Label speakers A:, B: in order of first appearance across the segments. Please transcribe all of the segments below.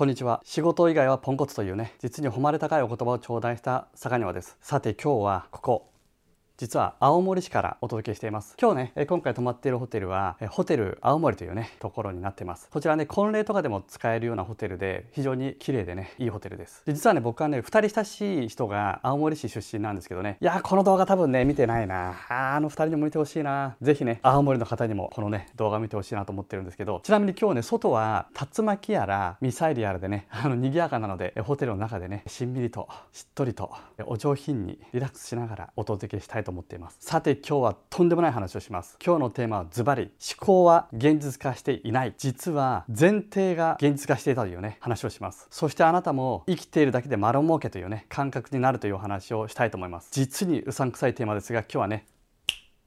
A: こんにちは。仕事以外はポンコツというね実に誉れ高いお言葉を頂戴した坂庭です。さて今日はここ。実は青森市からお届けしています。今日ね今回泊まっているホテルはホテル青森というねところになってます。こちらね婚礼とかでも使えるようなホテルで非常に綺麗でねいいホテルです。で実はね僕はね2人親しい人が青森市出身なんですけどね。いやこの動画多分ね見てないな。ああの2人にも見てほしいな。ぜひね青森の方にもこのね動画見てほしいなと思ってるんですけど。ちなみに今日ね外は竜巻やらミサイルやらでねあの賑やかなのでホテルの中でねしんみりとしっとりとお上品にリラックスしながらお届けしたいとと思っています。さて今日はとんでもない話をします。今日のテーマはズバリ思考は現実化していない。実は前提が現実化していたというね話をします。そしてあなたも生きているだけで丸儲けというね感覚になるというお話をしたいと思います。実にうさんくさいテーマですが今日はね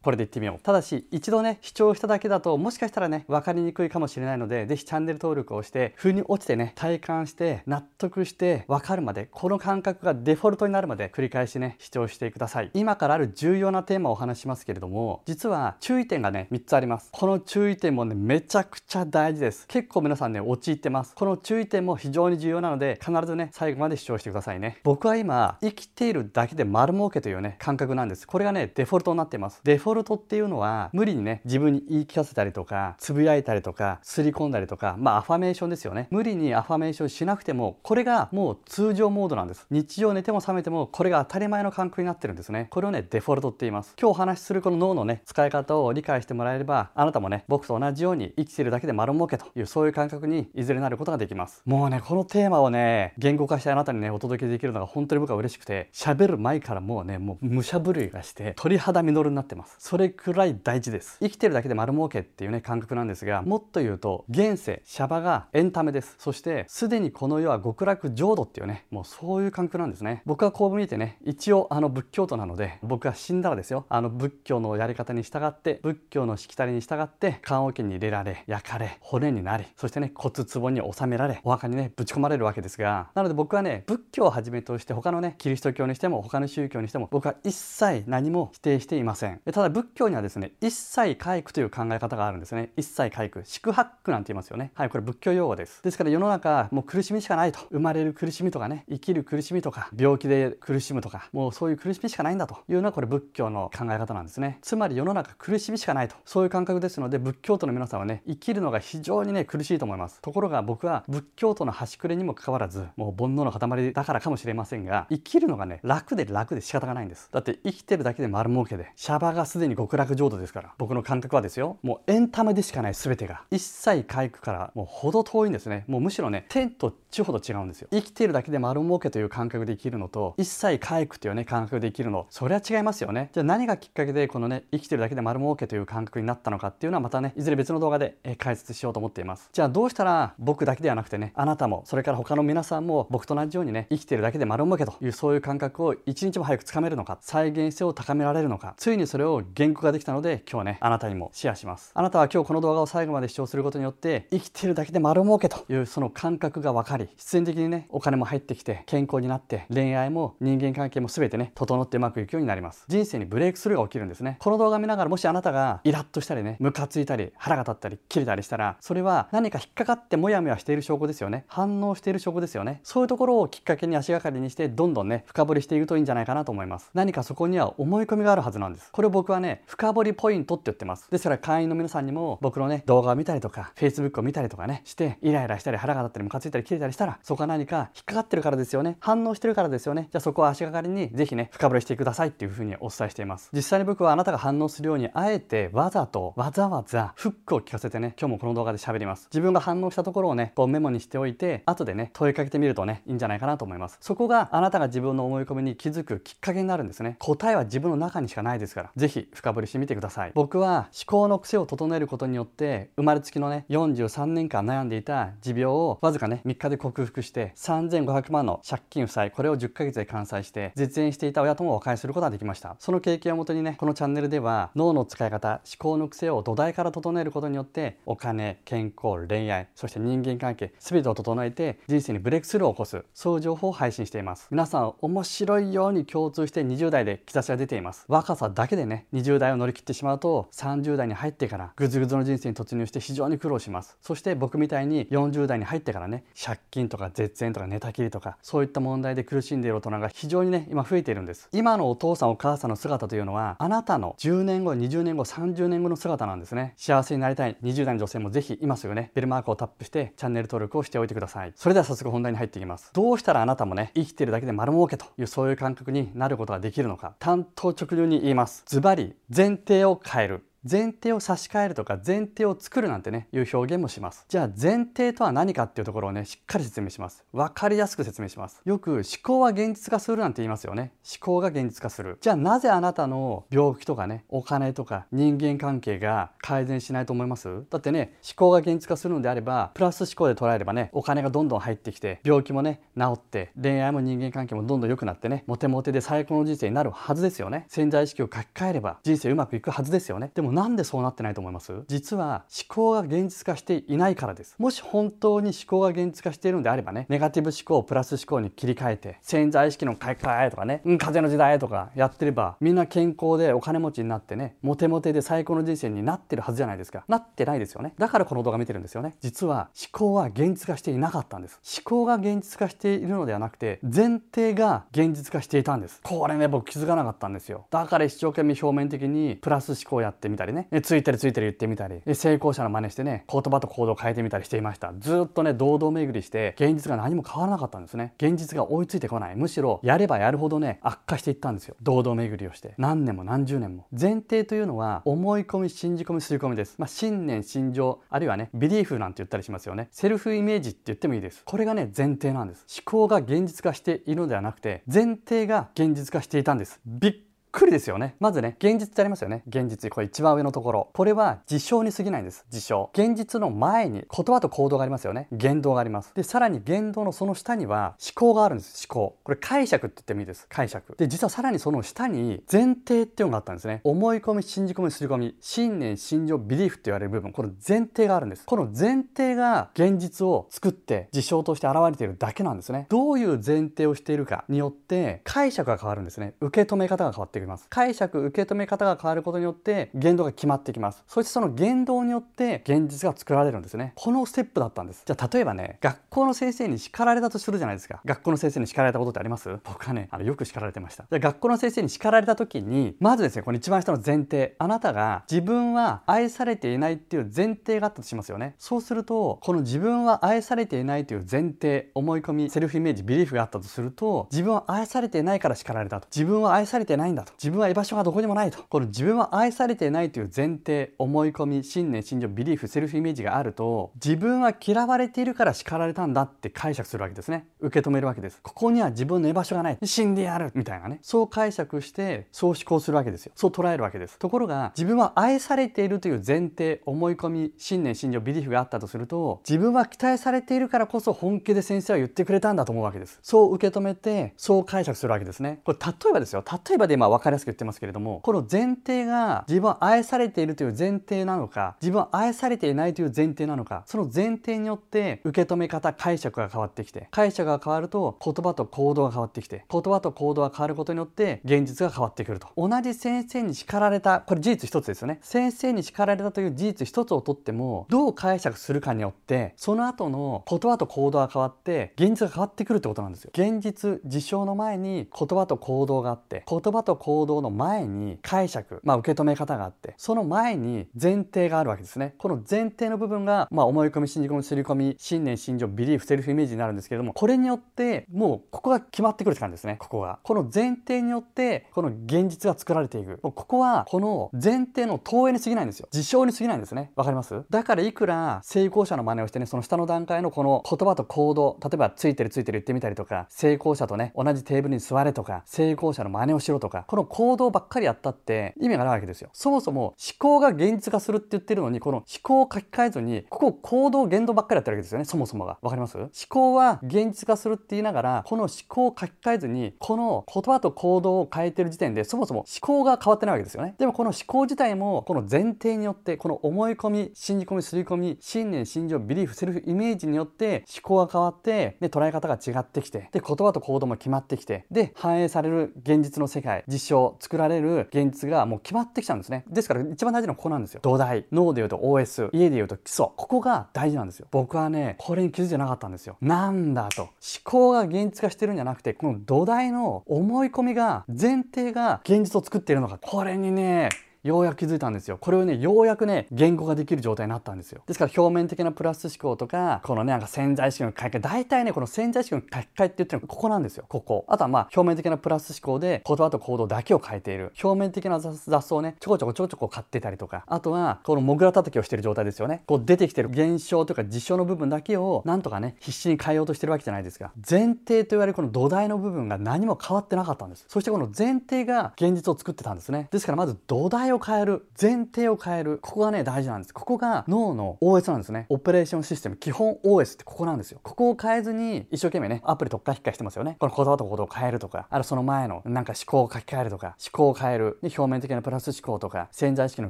A: これでいってみよう。ただし一度ね視聴しただけだともしかしたらね分かりにくいかもしれないので是非チャンネル登録をして風に落ちてね体感して納得して分かるまでこの感覚がデフォルトになるまで繰り返しね視聴してください。今からある重要なテーマをお話しますけれども実は注意点がね3つあります。この注意点もねめちゃくちゃ大事です。結構皆さんね陥ってます。この注意点も非常に重要なので必ずね最後まで視聴してくださいね。僕は今生きているだけで丸儲けというね感覚なんです。これがねデフォルトになっています。デフォルトっていうのは無理にね自分に言い聞かせたりとかつぶやいたりとかすり込んだりとかまあアファメーションですよね。無理にアファメーションしなくてもこれがもう通常モードなんです。日常寝ても覚めてもこれが当たり前の感覚になってるんですね。これをねデフォルトって言います。今日お話しするこの脳のね使い方を理解してもらえればあなたもね僕と同じように生きてるだけで丸儲けというそういう感覚にいずれなることができます。もうねこのテーマをね言語化してあなたにねお届けできるのが本当に僕は嬉しくて喋る前からもうねもう武者震いがして鳥肌実るになってます。それくらい大事です。生きてるだけで丸儲けっていうね感覚なんですがもっと言うと現世シャバがエンタメです。そしてすでにこの世は極楽浄土っていうねもうそういう感覚なんですね。僕はこう見えてね一応あの仏教徒なので僕が死んだらですよ。あの仏教のやり方に従って仏教のしきたりに従って棺桶に入れられ焼かれ骨になりそしてね骨壺に収められお墓にねぶち込まれるわけですがなので僕はね仏教をはじめとして他のねキリスト教にしても他の宗教にしても僕は一切何も否定していません。ただ仏教にはですね一切回復という考え方があるんですね。一切回復宿泊なんて言いますよね。はいこれ仏教用語です。ですから世の中もう苦しみしかないと。生まれる苦しみとかね生きる苦しみとか病気で苦しむとかもうそういう苦しみしかないんだと。いうのはこれ仏教の考え方なんですね。つまり世の中苦しみしかないと。そういう感覚ですので仏教徒の皆さんはね生きるのが非常にね苦しいと思います。ところが僕は仏教徒の端くれにもかかわらずもう煩悩の塊だからかもしれませんが生きるのがね楽で楽で仕方がないんです。だって生きてるだけで丸儲けでシャバがすででに極楽浄土ですから僕の感覚はですよ。もうエンタメでしかない全てが一切回復からもう程遠いんですね。もうむしろね天と地ほど違うんですよ。生きているだけで丸儲けという感覚で生きるのと一切回復というね感覚で生きるのそれは違いますよね。じゃあ何がきっかけでこのね生きてるだけで丸儲けという感覚になったのかっていうのはまたねいずれ別の動画で解説しようと思っています。じゃあどうしたら僕だけではなくてねあなたもそれから他の皆さんも僕と同じようにね生きてるだけで丸儲けというそういう感覚を一日も早くつかめるのか再現性を高められるのかついにそれを言語化できたので今日はねあなたにもシェアします。あなたは今日この動画を最後まで視聴することによって生きてるだけで丸儲けというその感覚が分かり必然的にねお金も入ってきて健康になって恋愛も人間関係も全てね整ってうまくいくようになります。人生にブレイクスルーが起きるんですね。この動画見ながらもしあなたがイラッとしたりねムカついたり腹が立ったり切れたりしたらそれは何か引っかかってモヤモヤしている証拠ですよね。反応している証拠ですよね。そういうところをきっかけに足がかりにしてどんどんね深掘りしていくといいんじゃないかなと思います。何かそこには思い込みがあるはずなんです。これを僕はね深掘りポイントって言ってます。ですから会員の皆さんにも僕のね動画を見たりとか Facebook を見たりとかねしてイライラしたり腹が立ったりムカついたり切れたりしたらそこは何か引っかかってるからですよね。反応してるからですよね。じゃあそこは足がかりにぜひね深掘りしてくださいっていうふうにお伝えしています。実際に僕はあなたが反応するようにあえてわざとわざわざフックを聞かせてね今日もこの動画で喋ります。自分が反応したところをねこうメモにしておいて後でね問いかけてみるとねいいんじゃないかなと思います。そこがあなたが自分の思い込みに気づくきっかけになるんですね。答えは自分の中にしかないですから。ぜひ深掘りしてみてください。僕は思考の癖を整えることによって生まれつきのね43年間悩んでいた持病をわずかね3日で克服して3500万の借金負債これを10ヶ月で完済して絶縁していた親とも和解することができました。その経験をもとにねこのチャンネルでは脳の使い方思考の癖を土台から整えることによってお金健康恋愛そして人間関係全てを整えて人生にブレイクスルーを起こすそういう情報を配信しています。皆さん面白いように共通して20代で兆しが出ています。若さだけでね20代を乗り切ってしまうと30代に入ってからぐずぐずの人生に突入して非常に苦労します。そして僕みたいに40代に入ってからね借金とか絶縁とか寝たきりとかそういった問題で苦しんでいる大人が非常にね今増えているんです。今のお父さんお母さんの姿というのはあなたの10年後20年後30年後の姿なんですね。幸せになりたい。20代の女性もぜひ今すぐねベルマークをタップしてチャンネル登録をしておいてください。それでは早速本題に入っていきます。どうしたらあなたもね生きてるだけで丸儲けというそういう感覚になることができるのか単刀直入に言います。ズバリ前提を変える。前提を差し替えるとか前提を作るなんてねいう表現もします。じゃあ前提とは何かっていうところをねしっかり説明します。分かりやすく説明します。よく思考は現実化するなんて言いますよね。思考が現実化する。じゃあなぜあなたの病気とかねお金とか人間関係が改善しないと思います？だってね思考が現実化するのであればプラス思考で捉えればねお金がどんどん入ってきて病気もね治って恋愛も人間関係もどんどん良くなってねモテモテで最高の人生になるはずですよね。潜在意識を書き換えれば人生うまくいくはずですよね。でもなんでそうなってないと思います？実は思考が現実化していないからです。もし本当に思考が現実化しているのであればねネガティブ思考をプラス思考に切り替えて潜在意識の書き換えとかね、うん、風の時代とかやってればみんな健康でお金持ちになってねモテモテで最高の人生になってるはずじゃないですか。なってないですよね。だからこの動画見てるんですよね。実は思考は現実化していなかったんです。思考が現実化しているのではなくて前提が現実化していたんです。これね僕気づかなかったんですよ。だから一生懸命表面的にプラス思考やってみた。りね。ついてるついてる言ってみたり。成功者の真似してね言葉と行動を変えてみたりしていました。ずっとね堂々巡りして現実が何も変わらなかったんですね。現実が追いついてこない。むしろやればやるほどね悪化していったんですよ。堂々巡りをして。何年も何十年も。前提というのは思い込み信じ込み刷り込みです。まあ、信念信条あるいはねビリーフなんて言ったりしますよね。セルフイメージって言ってもいいです。これがね前提なんです。思考が現実化しているのではなくて前提が現実化していたんです。びっくりですよね。まずね現実ってありますよね。現実これ一番上のところ。これは事象に過ぎないんです。事象現実の前に言葉と行動がありますよね。言動があります。でさらに言動のその下には思考があるんです。思考。これ解釈って言ってもいいです。解釈。で実はさらにその下に前提っていうのがあったんですね。思い込み信じ込み刷り込み。信念信条ビリーフって言われる部分。この前提があるんです。この前提が現実を作って事象として現れているだけなんですね。どういう前提をしているかによって解釈が変わるんですね。受け止め方が変わってきます。解釈受け止め方が変わることによって言動が決まってきます。そしてその言動によって現実が作られるんですね。このステップだったんです。じゃあ例えばね学校の先生に叱られたとするじゃないですか。学校の先生に叱られたことってあります？僕はねあのよく叱られてました。じゃあ学校の先生に叱られた時にまずですねこの一番下の前提。あなたが自分は愛されていないっていう前提があったとしますよね。そうするとこの自分は愛されていないという前提思い込みセルフイメージビリーフがあったとすると自分は愛されていないから叱られたと。自分は愛されてないんだと。自分は居場所がどこにもないと。この自分は愛されていないという前提思い込み信念信条ビリーフセルフイメージがあると自分は嫌われているから叱られたんだって解釈するわけですね。受け止めるわけです。ここには自分の居場所がない。死んでやるみたいなね。そう解釈してそう思考するわけですよ。そう捉えるわけです。ところが自分は愛されているという前提思い込み信念信条ビリーフがあったとすると自分は期待されているからこそ本気で先生は言ってくれたんだと思うわけです。そう受け止めてそう解釈するわけですね。これ例えばですよ。例えばで今分かりやすく言ってますけれどもこの前提が自分は愛されているという前提なのか自分は愛されていないという前提なのかその前提によって受け止め方解釈が変わってきて解釈が変わると言葉と行動が変わってきて言葉と行動が変わることによって現実が変わってくると。同じ先生に叱られたこれ事実一つですよね。先生に叱られたという事実一つをとってもどう解釈するかによってその後の言葉と行動が変わって現実が変わってくるってことなんですよ。現実事象の前に言葉と行動があって言葉と行行動の前に解釈まあ受け止め方があってその前に前提があるわけですね。この前提の部分が、まあ、思い込み信じ込み刷り込み信念信条ビリーフセルフイメージになるんですけれどもこれによってもうここが決まってくるって感じですね。ここが。この前提によってこの現実が作られていく。ここはこの前提の投影に過ぎないんですよ。事象に過ぎないんですね。わかります？だからいくら成功者の真似をしてねその下の段階のこの言葉と行動例えばついてるついてる言ってみたりとか成功者とね同じテーブルに座れとか成功者の真似をしろとかこのの行動ばっかりやったって意味がないわけですよ。そもそも思考が現実化するって言ってるのにこの思考を書き換えずにここ行動言動ばっかりやってるわけですよね。そもそもが。わかります？思考は現実化するって言いながらこの思考を書き換えずにこの言葉と行動を変えてる時点でそもそも思考が変わってないわけですよね。でもこの思考自体もこの前提によってこの思い込み信じ込み刷り込み信念信条ビリーフセルフイメージによって思考が変わってで捉え方が違ってきてで言葉と行動も決まってきてで反映される現実の世界実象作られる現実がもう決まってきちゃうんですね。ですから一番大事なのはここなんですよ。土台。脳でいうと OS 家でいうと基礎。ここが大事なんですよ。僕はねこれに気づいてなかったんですよ。なんだと。思考が現実化してるんじゃなくてこの土台の思い込みが前提が現実を作っているのか。これにねようやく気づいたんですよ。これをね、ようやくね、言語ができる状態になったんですよ。ですから表面的なプラス思考とか、このね、なんか潜在意識の書き換え、大体ね、この潜在意識の書き換えって言ってるのはここなんですよ。ここ。あとはまあ、表面的なプラス思考で言葉と行動だけを変えている。表面的な雑草をね、ちょこちょこちょこちょこ買ってたりとか、あとは、このモグラ叩きをしてる状態ですよね。こう出てきてる現象とか実証の部分だけを、なんとかね、必死に変えようとしてるわけじゃないですか。前提と言われるこの土台の部分が何も変わってなかったんです。そしてこの前提が現実を作ってたんですね。ですからまず土台をを変える。前提を変えるここがね大事なんです。ここが脳の OS なんですね。オペレーションシステム基本 OS ってここなんですよ。ここを変えずに一生懸命ねアプリ特化引っかしてますよね。この言葉と行動を変えるとかあるその前のなんか思考を書き換えるとか思考を変える。表面的なプラス思考とか潜在意識の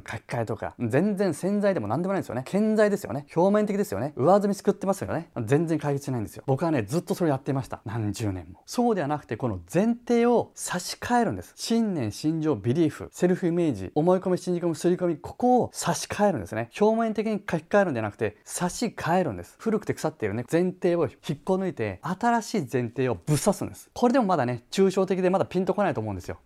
A: 書き換えとか全然潜在でも何でもないんですよね。顕在ですよね。表面的ですよね。上積み作ってますよね。全然解決しないんですよ。僕はねずっとそれやってました。何十年も。そうではなくてこの前提を差し替えるんです。信念心情ビリーフセルフイメージ思い込み信じ込み刷り込みここを差し替えるんですね。表面的に書き換えるんじゃなくて差し替えるんです。古くて腐っているね。前提を引っこ抜いて新しい前提をぶっ刺すんです。これでもまだね抽象的でまだピンとこないと思うんですよ。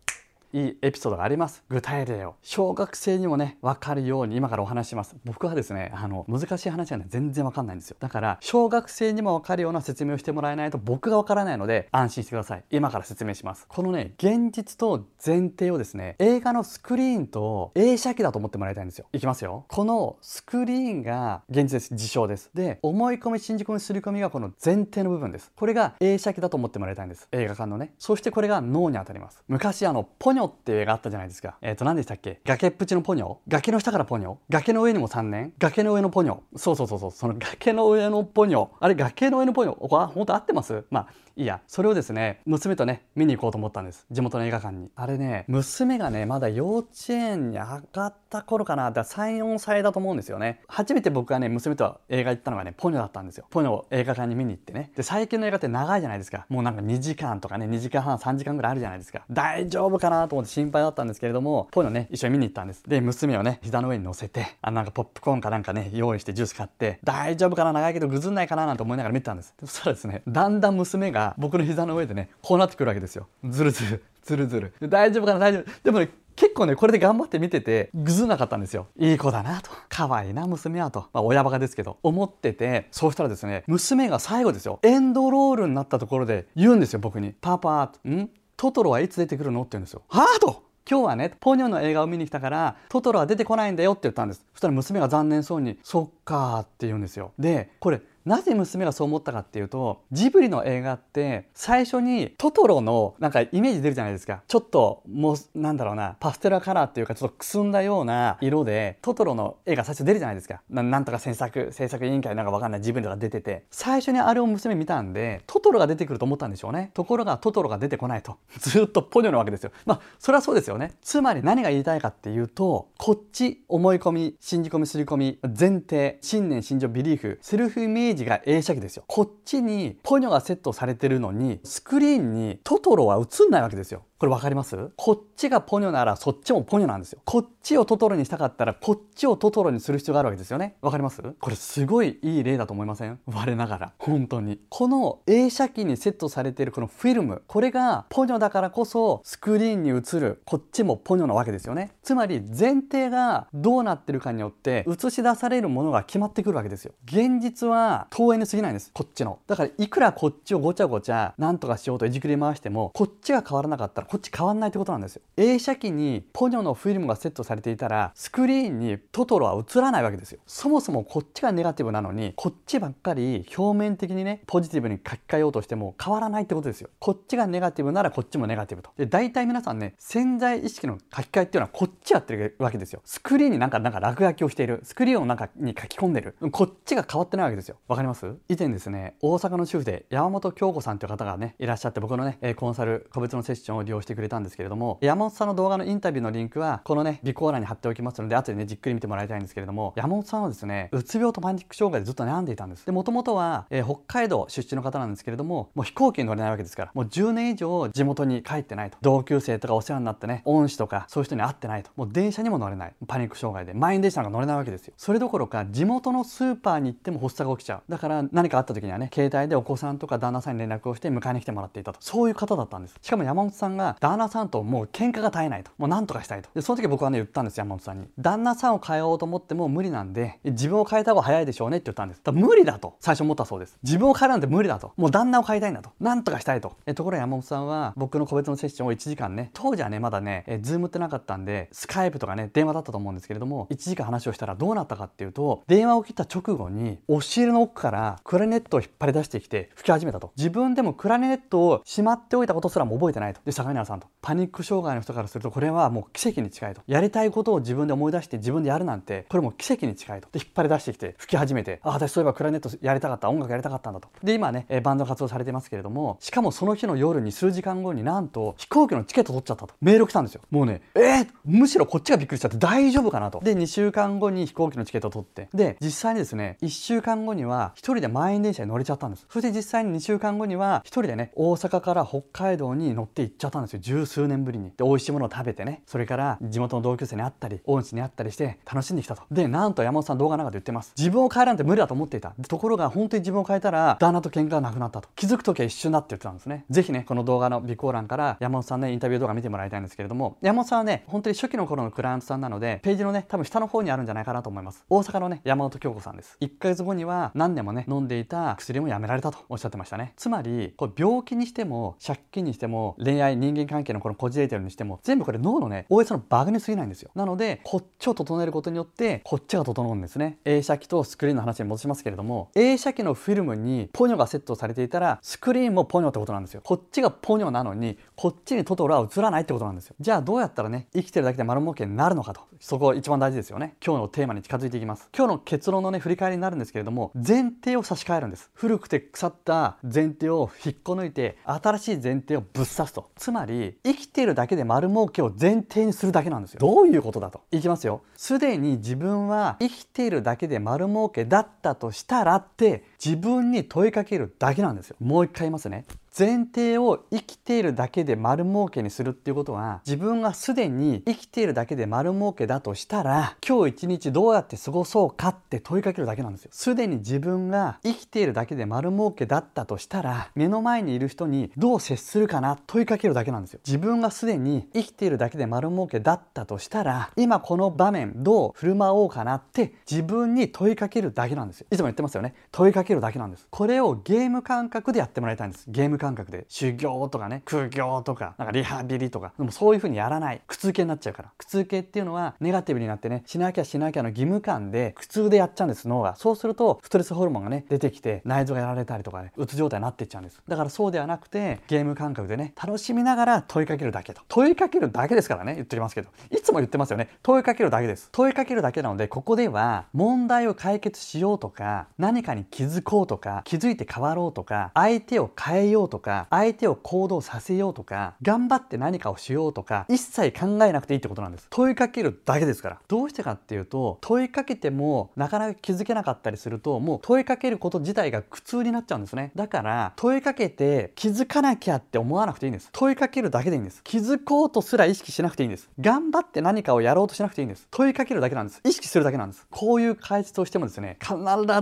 A: いいエピソードがあります。具体例を。小学生にもね分かるように今からお話します。僕はですねあの難しい話はね全然分かんないんですよ。だから小学生にも分かるような説明をしてもらえないと僕が分からないので安心してください。今から説明します。このね現実と前提をですね映画のスクリーンと映写機だと思ってもらいたいんですよ。いきますよ。このスクリーンが現実です。事象です。で思い込み信じ込みすり込みがこの前提の部分です。これが映写機だと思ってもらいたいんです。映画館のね。そしてこれが脳に当たります。昔あのポニニョっていう映画あったじゃないですか。えっ、ー、と、何でしたっけ？崖っぷちのポニョ？崖の下からポニョ？崖の上にも3年？崖の上のポニョ？そうそうそうそう、その崖の上のポニョ？あれ、崖の上のポニョ？これ、本当合ってます？まあ、いいや。それをですね、娘とね、見に行こうと思ったんです。地元の映画館に。あれね、娘がね、まだ幼稚園に上がった頃かな。だ3、4歳だと思うんですよね。初めて僕がね、娘と映画行ったのがね、ポニョだったんですよ。ポニョを映画館に見に行ってね。で、最近の映画って長いじゃないですか。もうなんか2時間とかね、2時間半、3時間ぐらいあるじゃないですか。大丈夫かなと思って心配だったんですけれども、ポニョね、一緒に見に行ったんです。で、娘をね、膝の上に乗せて、あなんかポップコーンかなんかね、用意してジュース買って、大丈夫かな？長いけどぐずんないかな？なんて思いながら見てたんです。そしたらですね、だんだん娘が僕の膝の上でね、こうなってくるわけですよ。ずるずる、ずるずる。大丈夫かな？大丈夫。でもね、結構ね、これで頑張って見てて、ぐずなかったんですよ。いい子だなと。可愛いな、娘はと。まあ、親バカですけど、思ってて、そうしたらですね、娘が最後ですよ。エンドロールになったところで言うんですよ、僕に。パパ、ん？トトロはいつ出てくるの？って言うんですよ。はぁと今日はね、ポニョの映画を見に来たから、トトロは出てこないんだよって言ったんです。そしたら娘が残念そうに、そっかーって言うんですよ。で、これ、なぜ娘がそう思ったかっていうとジブリの映画って最初にトトロのなんかイメージ出るじゃないですか。ちょっともうなんだろうなパステルカラーっていうかちょっとくすんだような色でトトロの絵が最初出るじゃないですか。なんとか制作制作委員会なんかわかんない自分とか出てて。最初にあれを娘見たんでトトロが出てくると思ったんでしょうね。ところがトトロが出てこないと。ずっとポニョなわけですよ。まあそれはそうですよね。つまり何が言いたいかっていうとこっち思い込み信じ込みすり込み前提信念信条ビリーフセルフイメージが映写機ですよ。こっちにポニョがセットされてるのにスクリーンにトトロは映んないわけですよ。これ分かります？こっちがポニョならそっちもポニョなんですよ。こっちをトトロにしたかったらこっちをトトロにする必要があるわけですよね。分かります？これすごいいい例だと思いません？我ながら。本当に。この映写機にセットされているこのフィルムこれがポニョだからこそスクリーンに映るこっちもポニョなわけですよね。つまり前提がどうなってるかによって映し出されるものが決まってくるわけですよ。現実は遠縁に過ぎないんです。こっちの。だからいくらこっちをごちゃごちゃなんとかしようといじくり回してもこっちが変わらなかったらこっち変わんないってことなんですよ。映写機にポニョのフィルムがセットされていたらスクリーンにトトロは映らないわけですよ。そもそもこっちがネガティブなのにこっちばっかり表面的にねポジティブに書き換えようとしても変わらないってことですよ。こっちがネガティブならこっちもネガティブと。で大体皆さんね潜在意識の書き換えっていうのはこっちやってるわけですよ。スクリーンになんかなんか落書きをしている。スクリーンを中に書き込んでる。こっちが変わってないわけですよ。わかります？以前ですね大阪の主婦で山本京子さんという方がねいらっしゃって僕のねコンサル個別のセッションを利用用してくれたんですけれども山本さんの動画のインタビューのリンクはこのね備考欄に貼っておきますので後でねじっくり見てもらいたいんですけれども山本さんはですねうつ病とパニック障害でずっと悩んでいたんです。でもともとは、えー、北海道出身の方なんですけれどももう飛行機に乗れないわけですからもう10年以上地元に帰ってないと。同級生とかお世話になってね恩師とかそういう人に会ってないと。もう電車にも乗れない。パニック障害で。満員電車なんか乗れないわけですよ。それどころか地元のスーパーに行っても発作が起きちゃう。だから何かあった時にはね携帯でお子さんとか旦那さんに連絡をして迎えに来てもらっていたと。そういう方だったんです。しかも山本さんが旦那さんともう喧嘩が絶えないと。もう何とかしたいと。でその時僕はね言ったんです山本さんに。旦那さんを変えようと思っても無理なんで自分を変えた方が早いでしょうねって言ったんです。だ無理だと。最初思ったそうです。自分を変えるなんて無理だと。もう旦那を変えたいんだと。何とかしたいと。えところが山本さんは僕の個別のセッションを1時間ね当時はねまだねえ Zoom ってなかったんでスカイプとかね電話だったと思うんですけれども1時間話をしたらどうなったかっていうと電話を切った直後に押し入れの奥からクラリネットを引っ張り出してきて吹き始めたと。自分でもクラリネットをしまっておいたことすらも覚えてないと。で坂根さんとパニック障害の人からするとこれはもう奇跡に近いと。やりたいことを自分で思い出して自分でやるなんてこれも奇跡に近いと。で引っ張り出してきて吹き始めてあ私そういえばクラリネットやりたかった音楽やりたかったんだと。で今ねバンド活動されてますけれどもしかもその日の夜に数時間後になんと飛行機のチケット取っちゃったと。メール来たんですよ。もうねえー、むしろこっちがびっくりしちゃって大丈夫かなと。で2週間後に飛行機のチケットを取って。で実際にですね1週間後には1人で満員電車に乗れちゃったんです。そして実際に2週間後には1人でね大阪から北海道に乗って行っちゃったんですよ。十数年ぶりにで美味しいものを食べてね。それから地元の同級生に会ったり恩師に会ったりして楽しんできたと。でなんと山本さん動画の中で言ってます。自分を変えらんて無理だと思っていた。ところが本当に自分を変えたら旦那と喧嘩がなくなったと。気づく時は一瞬だって言ってたんですね。ぜひねこの動画の備考欄から山本さんのインタビュー動画見てもらいたいんですけれども山本さんはね本当に初期の頃のクライアントさんなのでページのね多分下の方にあるんじゃないかなと思います。大阪のね山本京子さんです。1ヶ月後には何年もね飲んでいた薬もやめられたとおっしゃってましたね。つまりこれ病気にしても借金にしても恋愛人間関係のこのこじれてるにしても全部これ脳のね OS のバグに過ぎないんですよ。なのでこっちを整えることによってこっちが整うんですね。映写機とスクリーンの話に戻しますけれども映写機のフィルムにポニョがセットされていたらスクリーンもポニョってことなんですよ。こっちがポニョなのにこっちにトトロは映らないってことなんですよ。じゃあどうやったらね生きてるだけで丸儲けになるのかと。そこ一番大事ですよね。今日のテーマに近づいていきます。今日の結論のね振り返りになるんですけれども前提を差し替えるんです。古くて腐った前提を引っこ抜いて新しい前提をぶっ刺すと。つまり生きているだけで丸儲けを前提にするだけなんですよ。どういうことだと？いきますよ。すでに自分は生きているだけで丸儲けだったとしたらって自分に問いかけるだけなんですよ。もう一回言いますね前提を生きているだけで丸儲けにするっていうことは自分がすでに生きているだけで丸儲けだとしたら今日一日どうやって過ごそうかって問いかけるだけなんですよすでに自分が生きているだけで丸儲けだったとしたら目の前にいる人にどう接するかな問いかけるだけなんですよ。自分がすでに生きているだけで丸儲けだったとしたら今この場面どう振る舞おうかなって自分に問いかけるだけなんですよ。いつも言ってますよね。問いかけるだけなんです。これをゲーム感覚でやってもらいたいんです。ゲーム感感覚で修行とかね苦行とかなんかリハビリとかでもそういう風にやらない。苦痛系になっちゃうから。苦痛系っていうのはネガティブになってねしなきゃしなきゃの義務感で苦痛でやっちゃうんです脳が。そうするとストレスホルモンがね出てきて内臓がやられたりとかねうつ状態になっていっちゃうんです。だからそうではなくてゲーム感覚でね楽しみながら問いかけるだけと。問いかけるだけですからね言ってきますけど。いつも言ってますよね。問いかけるだけです。問いかけるだけなのでここでは問題を解決しようとか何かに気づこうとか気づいて変わろうとか相手を変えようとか相手を行動させようとか頑張って何かをしようとか一切考えなくていいってことなんです。問いかけるだけですから。どうしてかっていうと問いかけてもなかなか気づけなかったりするともう問いかけること自体が苦痛になっちゃうんですね。だから問いかけて気づかなきゃって思わなくていいんです。問いかけるだけでいいんです。気づこうとすら意識しなくていいんです。頑張って何かをやろうとしなくていいんです。問いかけるだけなんです。意識するだけなんです。こういう解説をしてもですね必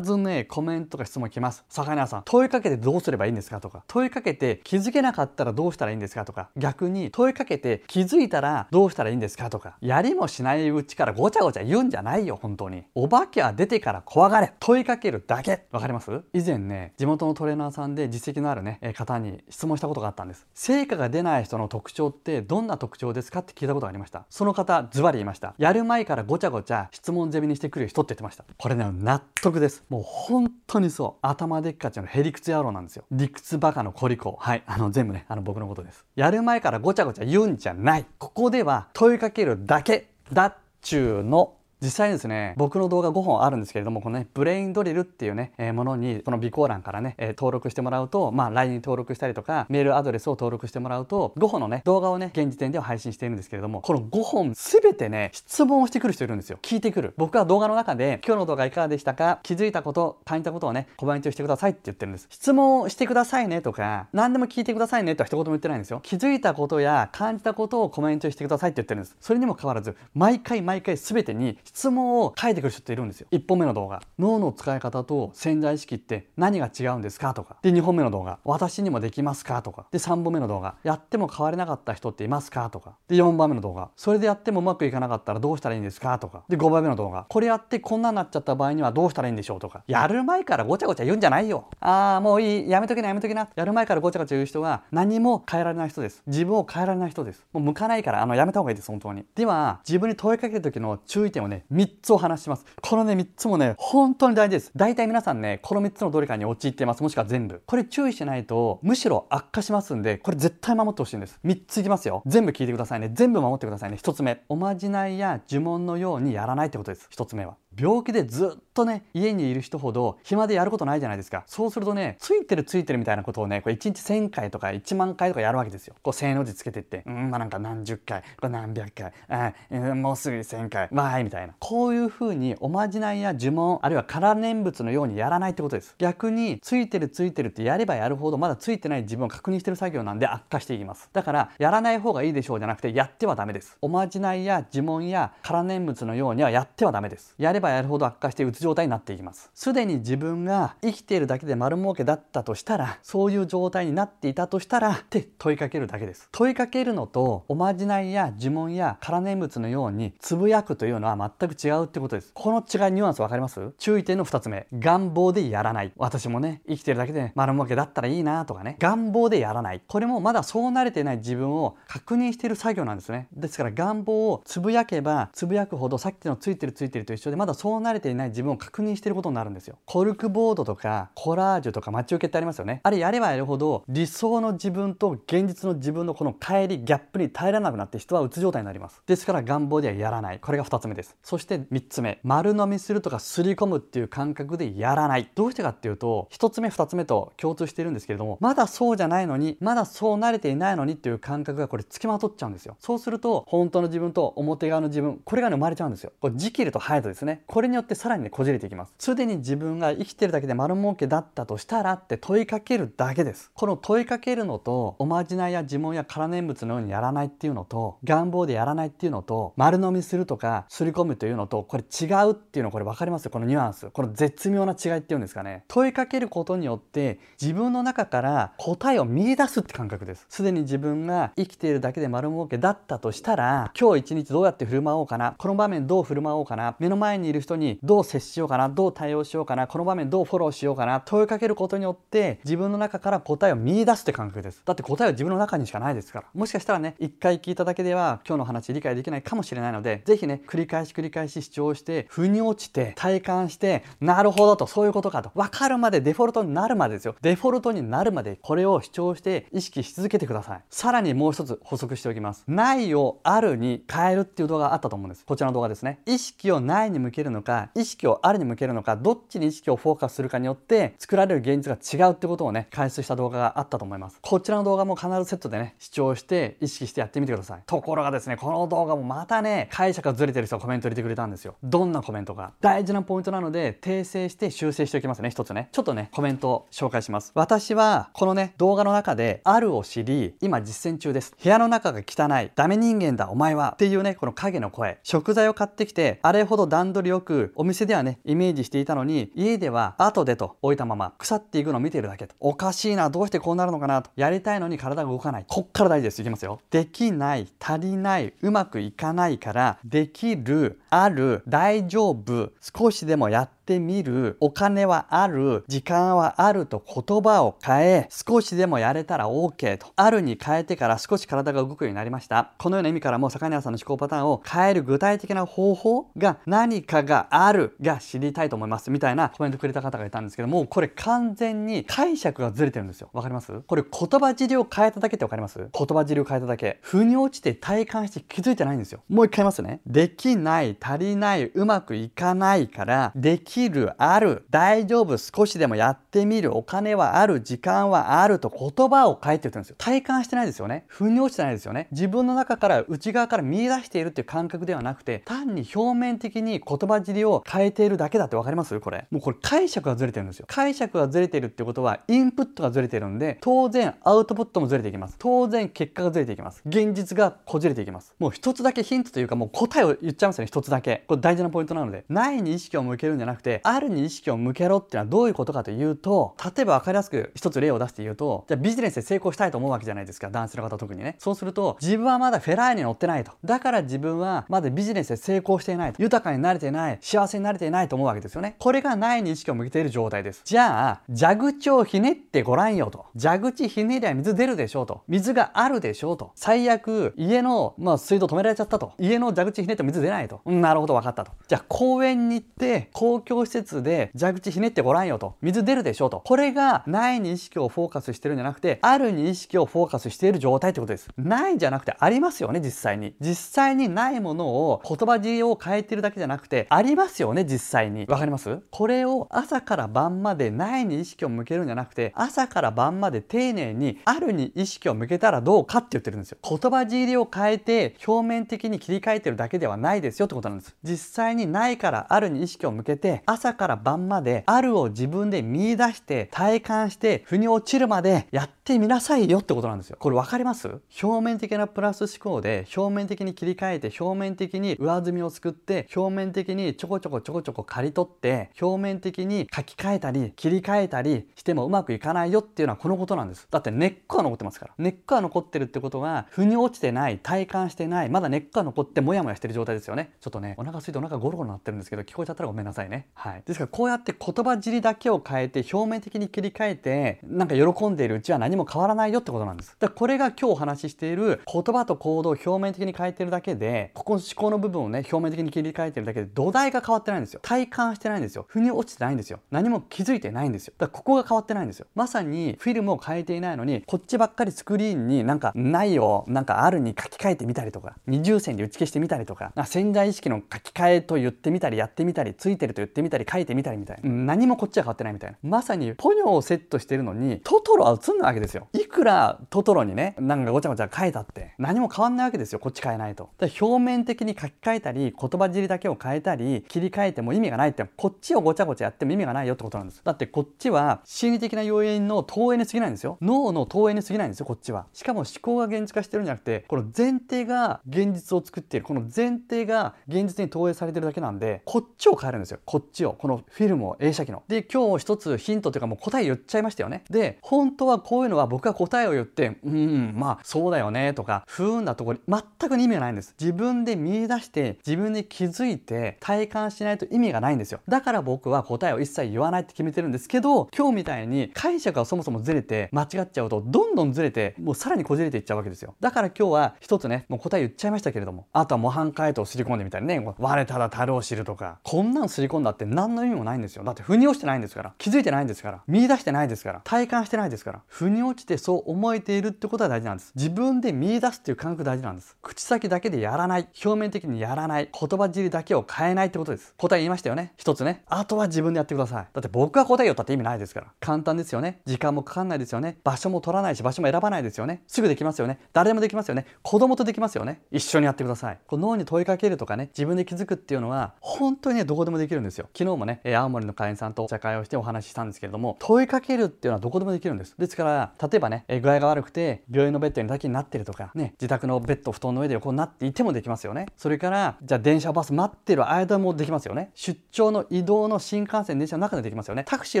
A: ずねコメントか質問来ます。魚屋さん問いかけてどうすればいいんですかとか。問いかけて気づけなかったらどうしたらいいんですかとか逆に問いかけて気づいたらどうしたらいいんですかとかやりもしないうちからごちゃごちゃ言うんじゃないよ本当に。お化けは出てから怖がれ。問いかけるだけ。わかります？以前ね地元のトレーナーさんで実績のあるね方に質問したことがあったんです。成果が出ない人の特徴ってどんな特徴ですかって聞いたことがありました。その方ズバリ言いました。やる前からごちゃごちゃ質問攻めにしてくる人って言ってました。これね納得です。もう本当にそう。頭でっかちのへりくつ野郎なんですよ。理屈バカのトリコはいあの全部ねあの僕のことです。やる前からごちゃごちゃ言うんじゃない。ここでは問いかけるだけだっちゅうの。実際ですね僕の動画5本あるんですけれどもこのねブレインドリルっていうね、えー、ものにこの備考欄からね、えー、登録してもらうとまあ LINE に登録したりとかメールアドレスを登録してもらうと5本のね動画をね現時点では配信しているんですけれどもこの5本全てね質問をしてくる人いるんですよ。聞いてくる。僕は動画の中で今日の動画いかがでしたか？気づいたこと感じたことをねコメントしてくださいって言ってるんです。質問をしてくださいねとか何でも聞いてくださいねとは一言も言ってないんですよ。気づいたことや感じたことをコメントしてくださいって言ってるんです。それにもかかわらず毎回毎回全てに質質問を書いてくる人っているんですよ。1本目の動画。脳の使い方と潜在意識って何が違うんですかとか。で2本目の動画。私にもできますかとか。で3本目の動画。やっても変われなかった人っていますかとか。で4番目の動画。それでやってもうまくいかなかったらどうしたらいいんですかとか。で5番目の動画。これやってこんなになっちゃった場合にはどうしたらいいんでしょうとか。やる前からごちゃごちゃ言うんじゃないよ。ああもういい。やめとけなやめとけな。やる前からごちゃごちゃ言う人は何も変えられない人です。自分を変えられない人です。もう向かないからあのやめた方がいいです本当に。では自分に問いかける時の注意点をね3つお話します。このね3つもね本当に大事です。大体皆さんねこの3つのどれかに陥っています。もしくは全部。これ注意しないとむしろ悪化しますんでこれ絶対守ってほしいんです。3ついきますよ。全部聞いてくださいね。全部守ってくださいね。1つ目。おまじないや呪文のようにやらないってことです。1つ目は。病気でずっとね家にいる人ほど暇でやることないじゃないですか。そうするとねついてるついてるみたいなことをねこれ1日1000回とか1万回とかやるわけですよ。こう正の字つけてって。うんまあなんか何十回これ何百回あ、うん、もうすぐ1000回わーいみたいな。こういうふうにおまじないや呪文あるいは空念仏のようにやらないってことです。逆についてるついてるってやればやるほどまだついてない自分を確認してる作業なんで悪化していきます。だからやらない方がいいでしょうじゃなくてやってはダメです。おまじないや呪文や空念仏のようにはやってはダメです。やればやるほど悪化してうつ状態になっていきます。すでに自分が生きているだけで丸儲けだったとしたらそういう状態になっていたとしたらって問いかけるだけです。問いかけるのとおまじないや呪文や空念仏のようにつぶやくというのは全く違うってことです。この違いニュアンス分かります？注意点の2つ目。願望でやらない。私もね生きてるだけで丸儲けだったらいいなとかね。願望でやらない。これもまだそう慣れてない自分を確認している作業なんですね。ですから願望をつぶやけばつぶやくほどさっきのついてるついてると一緒でまだそう慣れていない自分を確認していることになるんですよ。コルクボードとかコラージュとか待ち受けってありますよね。あれやればやるほど理想の自分と現実の自分のこの乖離ギャップに耐えられなくなって人はうつ状態になります。ですから願望ではやらない。これが2つ目です。そして3つ目。丸飲みするとかすり込むっていう感覚でやらない。どうしてかっていうと1つ目2つ目と共通しているんですけれどもまだそうじゃないのにまだそう慣れていないのにっていう感覚がこれつきまとっちゃうんですよ。そうすると本当の自分と表側の自分これが、ね、生まれちゃうんですよ。これジキルとハヤトですね。これによってさらにねこじれていきます。すでに自分が生きてるだけで丸儲けだったとしたらって問いかけるだけです。この問いかけるのとおまじないや呪文や空念仏のようにやらないっていうのと願望でやらないっていうのと丸飲みするとかすり込むというのとこれ違うっていうのこれ分かります？よこのニュアンス。この絶妙な違いっていうんですかね。問いかけることによって自分の中から答えを見出すって感覚です。すでに自分が生きているだけで丸儲けだったとしたら今日一日どうやって振る舞おうかな？この場面どう振る舞おうかな？目の前にる人にどう接しようかなどう対応しようかなこの場面どうフォローしようかな問いかけることによって自分の中から答えを見出すって感覚です。だって答えは自分の中にしかないですから。もしかしたらね一回聞いただけでは今日の話理解できないかもしれないので是非ね繰り返し繰り返し主張して腑に落ちて体感してなるほどとそういうことかと。分かるまでデフォルトになるまでですよ。デフォルトになるまでこれを主張して意識し続けてください。さらにもう一つ補足しておきます。ないをあるに変えるっていう動画があったと思うんです。こちらの動画ですね。意識をないに向けるのか意識をあるに向けるのかどっちに意識をフォーカスするかによって作られる現実が違うってことをね解説した動画があったと思います。こちらの動画も必ずセットでね視聴して意識してやってみてください。ところがですねこの動画もまたね解釈がずれてる人がコメント入れてくれたんですよ。どんなコメントか。大事なポイントなので訂正して修正しておきますね一つね。ちょっとねコメントを紹介します。私はこのね動画の中であるを知り今実践中です。部屋の中が汚い。ダメ人間だお前は。っていうねこの影の声。食材を買ってきてあれほど段取りよくお店ではねイメージしていたのに家では後でと置いたまま腐っていくのを見ているだけと。おかしいなどうしてこうなるのかなと。やりたいのに体が動かない。こっから大事です。いきますよ。できない足りないうまくいかないからできるある大丈夫少しでもやってみるお金はある時間はあると言葉を変え少しでもやれたら OK と。あるに変えてから少し体が動くようになりました。このような意味からも坂根さんの思考パターンを変える具体的な方法が何かがあるが知りたいと思います。みたいなコメントくれた方がいたんですけどもこれ完全に解釈がずれてるんですよ。わかります？これ言葉尻を変えただけってわかります？言葉尻を変えただけ。腑に落ちて体感して気づいてないんですよ。もう一回言いますね。できない足りないうまくいかないからできるある大丈夫少しでもやってみるお金はある時間はあると言葉を書いてるんですよ。体感してないですよね。腑に落ちてないですよね。自分の中から内側から見出しているっていう感覚ではなくて単に表面的に言葉尻を変えているだけだって分かります？これ。もうこれ解釈がずれてるんですよ。解釈がずれてるってことはインプットがずれてるんで当然アウトプットもずれていきます。当然結果がずれていきます。現実がこじれていきます。もう一つだけヒントというかもう答えを言っちゃいますよね一つだけ。これ大事なポイントなのでないに意識を向けるんじゃなくてあるに意識を向けろっていうのはどういうことかというと例えば分かりやすく一つ例を出して言うとじゃあビジネスで成功したいと思うわけじゃないですか。男性の方特にね。そうすると自分はまだフェラーリに乗ってないと。だから自分はまだビジネスで成功していないと。豊かになれてない。幸せになれていないと思うわけですよね。これがないに意識を向けている状態です。じゃあ蛇口をひねってごらんよと。蛇口ひねりゃ水出るでしょうと。水があるでしょうと。最悪家の、まあ、水道止められちゃったと。家の蛇口ひねって水出ないと、うん、なるほど分かったと。じゃあ公園に行って公共施設で蛇口ひねってごらんよと。水出るでしょうと。これがないに意識をフォーカスしてるんじゃなくてあるに意識をフォーカスしている状態ってことです。ないじゃなくてありますよね実際に。実際にないものを言葉尻を変えてるだけじゃなくてありますよね実際に。わかります？これを朝から晩までないに意識を向けるんじゃなくて朝から晩まで丁寧にあるに意識を向けたらどうかって言ってるんですよ。言葉尻を変えて表面的に切り替えてるだけではないですよってことなんです。実際にないからあるに意識を向けて朝から晩まであるを自分で見出して体感して腑に落ちるまでやっってみなさいよってことなんですよ。これ分かります？表面的なプラス思考で表面的に切り替えて表面的に上積みを作って表面的にちょこちょこちょこちょこ刈り取って表面的に書き換えたり切り替えたりしてもうまくいかないよっていうのはこのことなんです。だって根っこは残ってますから。根っこは残ってるってことは腑に落ちてない体感してないまだ根っこは残ってモヤモヤしてる状態ですよね。ちょっとねお腹空いてお腹ゴロゴロなってるんですけど聞こえちゃったらごめんなさいね。はい。ですからこうやって言葉尻だけを変えて表面的に切り替えてなんか喜んでいるうちは何も変わらないよってことなんです。だからこれが今日お話ししている言葉と行動を表面的に変えてるだけでここの思考の部分をね表面的に切り替えてるだけで土台が変わってないんですよ。体感してないんですよ。腑に落ちてないんですよ。何も気づいてないんですよ。だからここが変わってないんですよ。まさにフィルムを変えていないのにこっちばっかりスクリーンになんかないをなんかあるに書き換えてみたりとか二重線で打ち消してみたりとか潜在意識の書き換えと言ってみたりやってみたりついてると言ってみたり書いてみたりみたいな。何もこっちは変わってないみたいな。まさにポニョをセットしてるのにトトロは映んないわけですよ。いくらトトロにねなんかごちゃごちゃ書いたって何も変わんないわけですよこっち変えないと。表面的に書き換えたり言葉尻だけを変えたり切り替えても意味がないってこっちをごちゃごちゃやっても意味がないよってことなんです。だってこっちは心理的な要因の投影に過ぎないんですよ。脳の投影に過ぎないんですよこっちは。しかも思考が現実化してるんじゃなくてこの前提が現実を作っている。この前提が現実に投影されてるだけなんでこっちを変えるんですよ。こっちを。このフィルムを映写機の。で今日一つヒントというかもう答え言っちゃいましたよね。で本当はこういうのは僕が答えを言ってうんまあそうだよねとか不運なところ全く意味がないんです。自分で見出して自分で気づいて体感しないと意味がないんですよ。だから僕は答えを一切言わないって決めてるんです。けど今日みたいに解釈がそもそもずれて間違っちゃうとどんどんずれてもうさらにこじれていっちゃうわけですよ。だから今日は一つねもう答え言っちゃいましたけれどもあとは模範解答をすり込んでみたりね我ただ樽を知るとかこんなんすり込んだって何の意味もないんですよ。だって腑に落ちてないんですから。気づいてないんですから。見出してないですから。体感してないですから。腑に落ちてそう思えているってことは大事なんです。自分で見出すっていう感覚大事なんです。口先だけでやらない。表面的にやらない。言葉尻だけを変えないってことです。答え言いましたよね。一つね。あとは自分でやってください。だって僕が答え言ったって意味ないですから。簡単ですよね。時間もかかんないですよね。場所も取らないし場所も選ばないですよね。すぐできますよね。誰でもできますよね。子供とできますよね。一緒にやってください。こう脳に問いかけるとかね。自分で気づくっていうのは本当にねどこでもできるんですよ。昨日もね青森の会員さんと茶会をしてお話ししたんですけれども問いかけるっていうのはどこでもできるんです。ですから例えばねえ具合が悪くて病院のベッドにだけになってるとかね自宅のベッド布団の上で横になっていてもできますよね。それからじゃあ電車バス待ってる間もできますよね。出張の移動の新幹線電車の中でできますよね。タクシー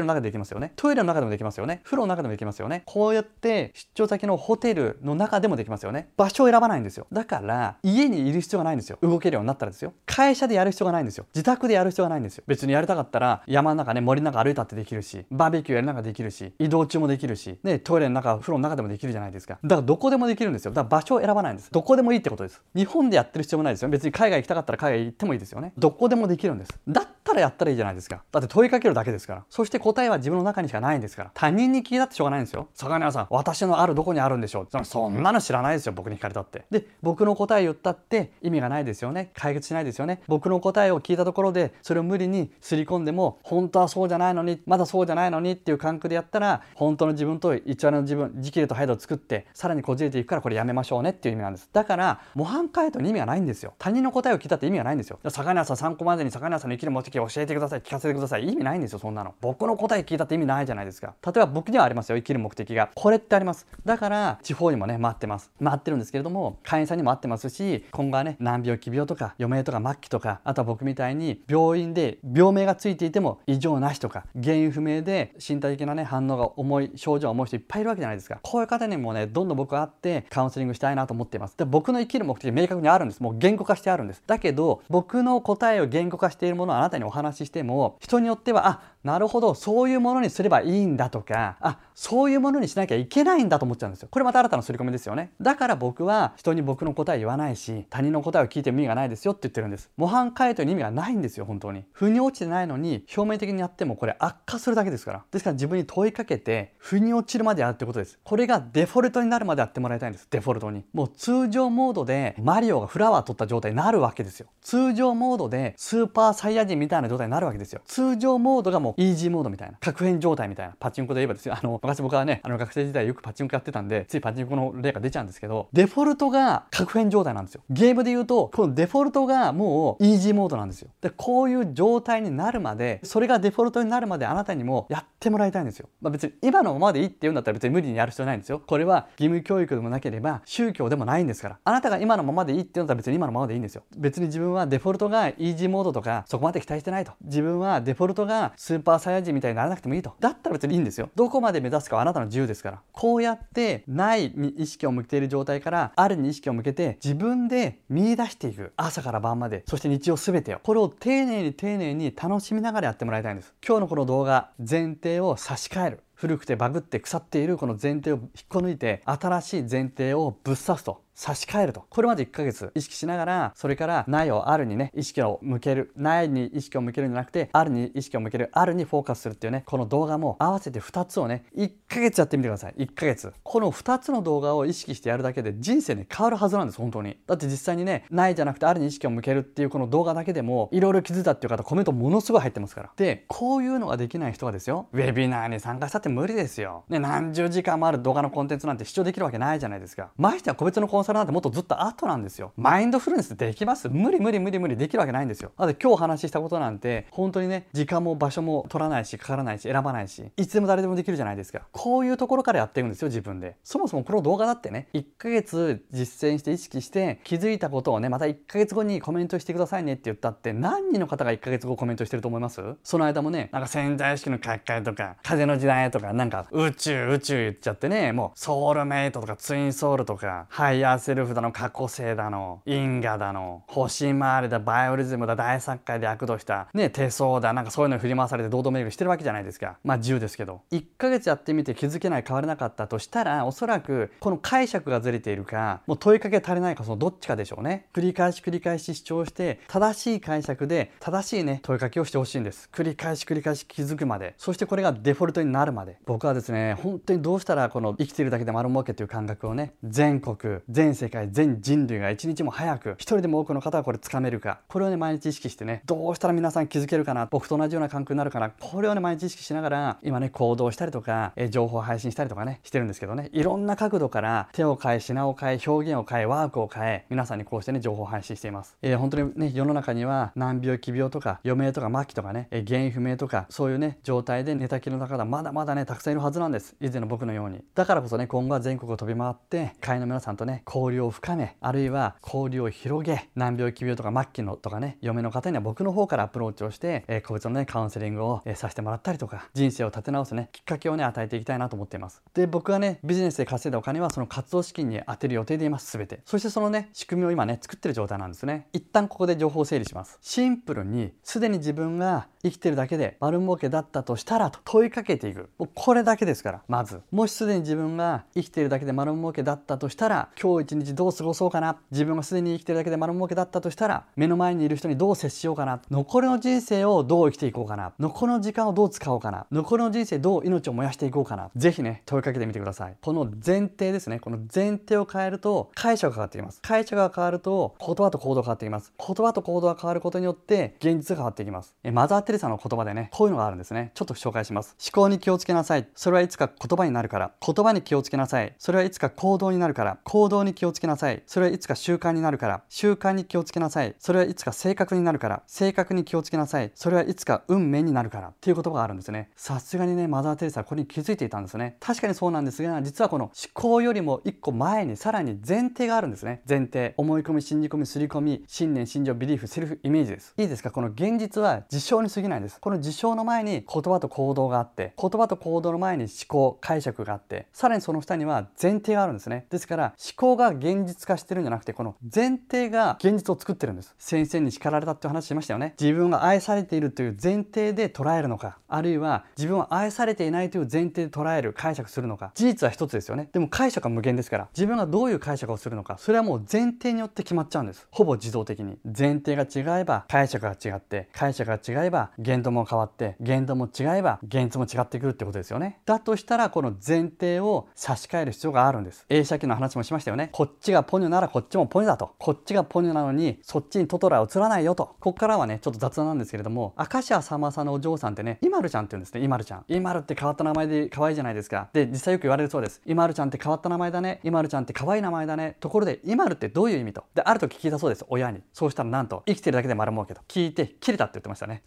A: の中でできますよね。トイレの中でもできますよね。風呂の中でもできますよね。こうやって出張先のホテルの中でもできますよね。場所を選ばないんですよ。だから家にいる必要がないんですよ。動けるようになったらですよ。会社でやる必要がないんですよ。自宅でやる必要がないんですよ。別にやりたかったら山の中ね森の中歩いたってできるしバーベキューやりながらできるし移動中もできるし、ね、トイレレの中風呂の中でもできるじゃないですか。だからどこでもできるんですよ。だから場所を選ばないんです。どこでもいいってことです。日本でやってる必要もないですよ。別に海外行きたかったら海外行ってもいいですよね。どこでもできるんです。だったらやったらいいじゃないですか。だって問いかけるだけですから。そして答えは自分の中にしかないんですから。他人に聞いたってしょうがないんですよ。坂根さん私のあるどこにあるんでしょう。そんなの知らないですよ僕に聞かれたって。で僕の答え言ったって意味がないですよね。解決しないですよね。僕の答えを聞いたところでそれを無理にすり込んでも本当はそうじゃないのにまだそうじゃないのにっていう感覚でやったら本当の自分と偽りの自分時系と配慮を作ってさらにこじれていくからこれやめましょうねっていう意味なんです。だから模範解答に意味がないんですよ。他人の答えを聞いたって意味がないんですよ。坂根さん参考までに坂根さんの生きる目的を教えてください。聞かせてください。意味ないんですよそんなの。僕の答え聞いたって意味ないじゃないですか。例えば僕にはありますよ生きる目的が。これってあります。だから地方にもね待ってます。待ってるんですけれども会員さんにも会ってますし今後はね難病奇病とか余命とか末期とかあとは僕みたいに病院で病名がついていても異常なしとか原因不明で身体的なね反応が重い症状が重い人いっぱいいるわけじゃないですか。こういう方にもねどんどん僕は会ってカウンセリングしたいなと思っています。で僕の生きる目的明確にあるんです。もう言語化してあるんです。だけど僕の答えを言語化しているものをあなたにお話ししても人によってはあなるほどそういうものにすればいいんだとかあそういうものにしなきゃいけないんだと思っちゃうんですよ。これまた新たな刷り込みですよね。だから僕は人に僕の答え言わないし他人の答えを聞いても意味がないですよって言ってるんです。模範解答に意味がないんですよ本当に。腑に落ちてないのに表面的にやってもこれ悪化するだけですから。ですから自分に問いかけて腑に落ちるまでやるってことです。これがデフォルトになるまでやってもらいたいんです。デフォルトに。もう通常モードでマリオがフラワー取った状態になるわけですよ。通常モードでスーパーサイヤ人みたいな状態になるわけですよ。通常モードがもうイージーモードみたいな確変状態みたいなパチンコで言えばですよ。あの昔僕はねあの学生時代よくパチンコやってたんでついパチンコの例が出ちゃうんですけどデフォルトが確変状態なんですよ。ゲームで言うとこのデフォルトがもうイージーモードなんですよ。でこういう状態になるまでそれがデフォルトになるまであなたにもやってもらいたいんですよ、まあ、別に今のままでいいって言うんだったら別に無理にやる必要ないんですよ。これは義務教育でもなければ宗教でもないんですから。あなたが今のままでいいって言うんだったら別に今のままでいいんですよ。別に自分はデフォルトがイージーモードとかそこまで期待してないと。自分はデフォルトがスーパーサイヤ人みたいにならなくてもいいと。だったら別にいいんですよ。どこまで目指すかはあなたの自由ですから。こうやってないに意識を向けている状態からあるに意識を向けて自分で見出していく朝から晩まで。そして日曜すべてを。これを丁寧に丁寧に楽しみながらやってもらいたいんです。今日のこの動画前提を差し替える。古くてバグって腐っているこの前提を引っこ抜いて新しい前提をぶっ刺すと。差し替えると。これまで1ヶ月意識しながらそれからないをあるにね意識を向ける。ないに意識を向けるんじゃなくてあるに意識を向ける。あるにフォーカスするっていうねこの動画も合わせて2つをね1ヶ月やってみてください。1ヶ月。この2つの動画を意識してやるだけで人生ね変わるはずなんです本当に。だって実際にねないじゃなくてあるに意識を向けるっていうこの動画だけでもいろいろ気づいたっていう方コメントものすごい入ってますから。でこういうのができない人はですよ。ウェビナーに参加したって無理ですよ、ね、何十時間もある動画のコンテンツなんて視聴できるわけないじゃないですか。ましては個別のコンサルなんてもっとずっと後なんですよ。マインドフルネスできます？無理無理無理無理できるわけないんですよ。だって今日お話ししたことなんて本当にね時間も場所も取らないしかからないし選ばないしいつでも誰でもできるじゃないですか。こういうところからやっていくんですよ自分で。そもそもこの動画だってね1ヶ月実践して意識して気づいたことをねまた1ヶ月後にコメントしてくださいねって言ったって何人の方が1ヶ月後コメントしてると思います？その間もねなんか潜在意識の書き換えとか風の時代とかなんか宇宙宇宙言っちゃってねもうソウルメイトとかツインソウルとかハイヤーセルフだの過去生だの因果だの星回りだバイオリズムだ大殺界で厄年だね手相だなんかそういうのに振り回されて堂々巡りしてるわけじゃないですか。まあ自由ですけど。1ヶ月やってみて気づけない変われなかったとしたらおそらくこの解釈がずれているかもう問いかけ足りないかそのどっちかでしょうね。繰り返し繰り返し主張して正しい解釈で正しいね問いかけをしてほしいんです。繰り返し繰り返し気づくまで。そしてこれがデフォルトになるまで。僕はですね本当にどうしたらこの生きているだけで丸儲けという感覚をね全国全全世界全人類が一日も早く一人でも多くの方がこれつかめるか。これをね毎日意識してねどうしたら皆さん気づけるかな僕と同じような感覚になるかな。これをね毎日意識しながら今ね行動したりとか、え情報配信したりとかねしてるんですけどね。いろんな角度から手を変え品を変え表現を変えワークを変え皆さんにこうしてね情報配信しています、えー、本当にね世の中には難病奇病とか余命とか末期とかね、えー、原因不明とかそういうね状態で寝たきりの方まだまだねたくさんいるはずなんです。以前の僕のように。だからこそね今後は全国を飛び回って会員の皆さんとね交流を深めあるいは交流を広げ難病奇病とか末期のとかね嫁の方には僕の方からアプローチをして、えー、個別のねカウンセリングを、えー、させてもらったりとか人生を立て直すねきっかけをね与えていきたいなと思っています。で僕はねビジネスで稼いだお金はその活動資金に充てる予定でいます全て。そしてそのね仕組みを今ね作ってる状態なんですね。一旦ここで情報を整理します。シンプルにすでに自分が生きてるだけで丸儲けだったとしたらと問いかけていく。もうこれだけですからまず。もしすでに自分が生きてるだけで丸儲けだったとしたら今日一日どう過ごそうかな。自分がすでに生きてるだけで丸儲けだったとしたら目の前にいる人にどう接しようかな。残りの人生をどう生きていこうかな。残りの時間をどう使おうかな。残りの人生どう命を燃やしていこうかな。ぜひね問いかけてみてください。この前提ですね。この前提を変えると解釈が変わってきます。解釈が変わると言葉と行動が変わってきます。言葉と行動が変わることによって現実が変わっていきます。えマザー・テレサの言葉でねこういうのがあるんですね。ちょっと紹介します。思考に気をつけなさい。それはいつか言葉になるから。言葉に気をつけなさい。それはいつか行動になるから。行動に気をつけなさい。それはいつか習慣になるから。習慣に気をつけなさい。それはいつか性格になるから。性格に気をつけなさい。それはいつか運命になるから。っていう言葉があるんですね。さすがにねマザー・テレサはこれに気づいていたんですね。確かにそうなんですが実はこの思考よりも一個前にさらに前提があるんですね。前提。思い込み信じ込み刷り込み信念信条ビリーフセルフイメージです。いいですか？この現実は事象に過ぎないです。この事象の前に言葉と行動があって言葉と行動の前に思考解釈があってさらにその下には前提があるんですね。ですから思考がが現実化してるんじゃなくてこの前提が現実を作ってるんです。先生に叱られたって話しましたよね。自分が愛されているという前提で捉えるのか。あるいは自分は愛されていないという前提で捉える解釈するのか。事実は一つですよね。でも解釈は無限ですから。自分がどういう解釈をするのか。それはもう前提によって決まっちゃうんです。ほぼ自動的に。前提が違えば解釈が違って。解釈が違えば限度も変わって。限度も違えば現実も違ってくるってことですよね。だとしたらこの前提を差し替える必要があるんです。映写機の話もしましたよね。こっちがポニョならこっちもポニョだと。こっちがポニョなのにそっちにトトロは映らないよと。ここからはねちょっと雑談なんですけれども明石家さんまさんのお嬢さんってねイマルちゃんって言うんですね。イマルちゃん。イマルって変わった名前で可愛いじゃないですか。で実際よく言われるそうです。イマルちゃんって変わった名前だね。イマルちゃんって可愛い名前だね。ところでイマルってどういう意味と。である時聞いたそうです。親に。そうしたらなんと生きてるだけで丸儲けと。聞いて切れたって言ってましたね。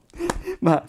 A: まあ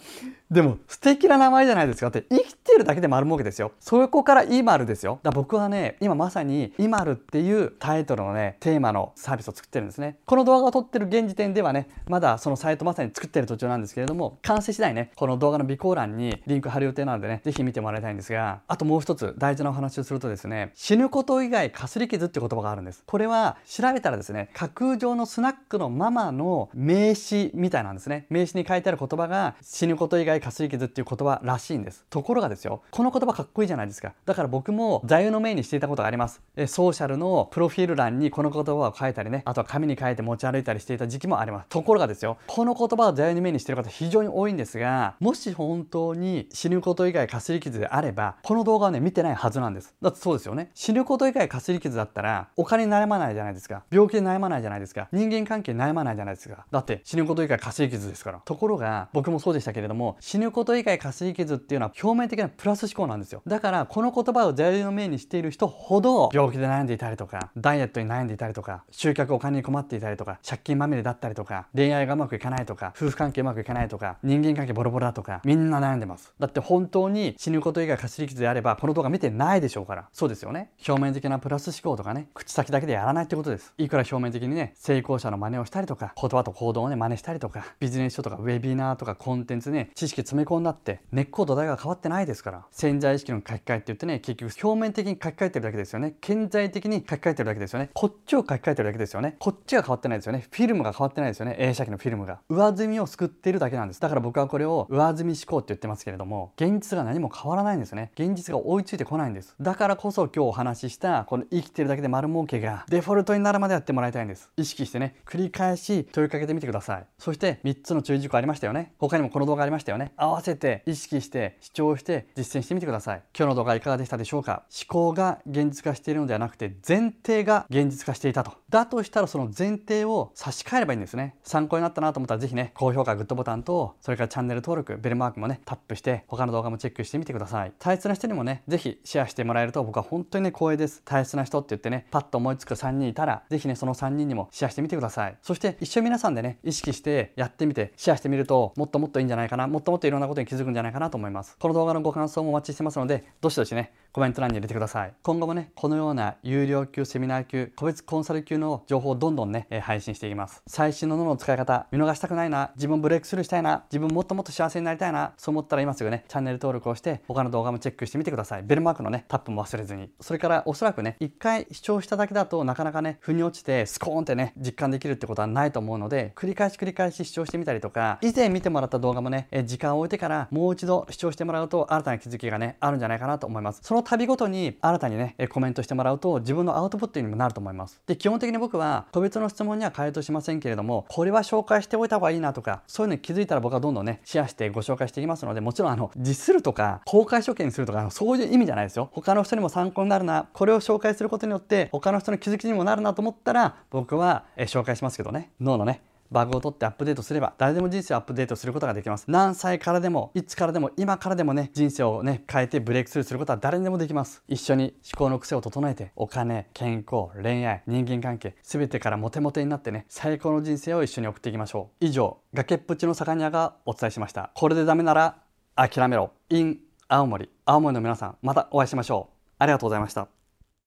A: でも素敵な名前じゃないですか。って生きてるだけで丸儲けですよ。そこからイマルですよ。だ僕はね今まさにイマルっていうタイトルのねテーマのサービスを作ってるんですね。この動画を撮ってる現時点ではねまだそのサイトまさに作ってる途中なんですけれども完成次第ねこの動画の備考欄にリンク貼る予定なのでね是非見てもらいたいんですがあともう一つ大事なお話をするとですね死ぬこと以外かすり傷って言葉があるんです。これは調べたらですね架空上のスナックのママの名詞みたいなんですね。名詞に書いてある言葉が死ぬこと以外かすり傷っていう言葉らしいんです。ところがですよこの言葉かっこいいじゃないですか。だから僕も座右の銘にしていたことがあります。えソーシャルのプロフィール欄にこの言葉を書いたりねあとは紙に書いて持ち歩いたりしていた時期もあります。ところがですよこの言葉を座右の銘にしている方非常に多いんですがもし本当に死ぬこと以外かすり傷であればこの動画はね見てないはずなんです。だってそうですよね。死ぬこと以外かすり傷だったらお金悩まないじゃないですか。病気で悩まないじゃないですか。人間関係悩まないじゃないですか。だって死ぬこと以外かすり傷ですから。ところが僕もそうでしたけれども死死ぬこと以外かすり傷っていうのは表面的なプラス思考なんですよ。だからこの言葉を座右の銘にしている人ほど病気で悩んでいたりとかダイエットに悩んでいたりとか集客お金に困っていたりとか借金まみれだったりとか恋愛がうまくいかないとか夫婦関係うまくいかないとか人間関係ボロボロだとかみんな悩んでます。だって本当に死ぬこと以外かすり傷であればこの動画見てないでしょうから。そうですよね。表面的なプラス思考とかね口先だけでやらないってことです。いくら表面的にね成功者の真似をしたりとか言葉と行動をね真似したりとかビジネス書とかウェビナーとかコンテンツね知識詰め込んだって根っこ土台が変わってないですから。潜在意識の書き換えって言ってね結局表面的に書き換えてるだけですよね。顕在的に書き換えてるだけですよね。こっちを書き換えてるだけですよね。こっちが変わってないですよね。フィルムが変わってないですよね。映写機のフィルムが。上積みを救っているだけなんです。だから僕はこれを上積み思考って言ってますけれども現実が何も変わらないんですよね。現実が追いついてこないんです。だからこそ今日お話ししたこの生きてるだけで丸儲けがデフォルトになるまでやってもらいたいんです。意識してね繰り返し問いかけてみてください。そして3つの注意事項ありましたよね。他にもこの動画ありましたよね。合わせて意識して主張して実践してみてください。今日の動画いかがでしたでしょうか？思考が現実化しているのではなくて前提が現実化していたと。だとしたらその前提を差し替えればいいんですね。参考になったなと思ったら是非ね高評価グッドボタンとそれからチャンネル登録ベルマークもねタップして他の動画もチェックしてみてください。大切な人にもね是非シェアしてもらえると僕は本当にね光栄です。大切な人って言ってねパッと思いつく3人いたら是非ねその3人にもシェアしてみてください。そして一緒に皆さんでね意識してやってみてシェアしてみるともっともっといいんじゃないかなもっともっといろんなことに気づくんじゃないかなと思います。この動画のご感想もお待ちしてますのでどしどしねコメント欄に入れてください。今後もねこのような有料級セミナー級個別コンサル級の情報をどんどんね、配信していきます。最新の脳の使い方見逃したくないな自分ブレイクスルーしたいな自分もっともっと幸せになりたいなそう思ったら今すぐねチャンネル登録をして他の動画もチェックしてみてください。ベルマークのねタップも忘れずに。それからおそらくね一回視聴しただけだとなかなかね腑に落ちてスコーンってね実感できるってことはないと思うので繰り返し繰り返し視聴してみたりとか以前見てもらった動画もね時間を置いてからもう一度視聴してもらうと新たな気づきがねあるんじゃないかなと思います。その度ごとに新たにねコメントしてもらうと自分のアウトプットにもなると思います。で基本的に僕は個別の質問には回答しませんけれどもこれは紹介しておいた方がいいなとかそういうのに気づいたら僕はどんどんねシェアしてご紹介していきますのでもちろんあの実するとか公開処刑にするとかそういう意味じゃないですよ。他の人にも参考になるなこれを紹介することによって他の人の気づきにもなるなと思ったら僕は、紹介しますけどね。脳のねバグを取ってアップデートすれば誰でも人生をアップデートすることができます。何歳からでもいつからでも今からでもね人生をね変えてブレイクスルーすることは誰にでもできます。一緒に思考の癖を整えてお金健康恋愛人間関係全てからモテモテになってね最高の人生を一緒に送っていきましょう。以上崖っぷちの魚屋がお伝えしました。これでダメなら諦めろ。In 青森。青森の皆さんまたお会いしましょう。ありがとうございました。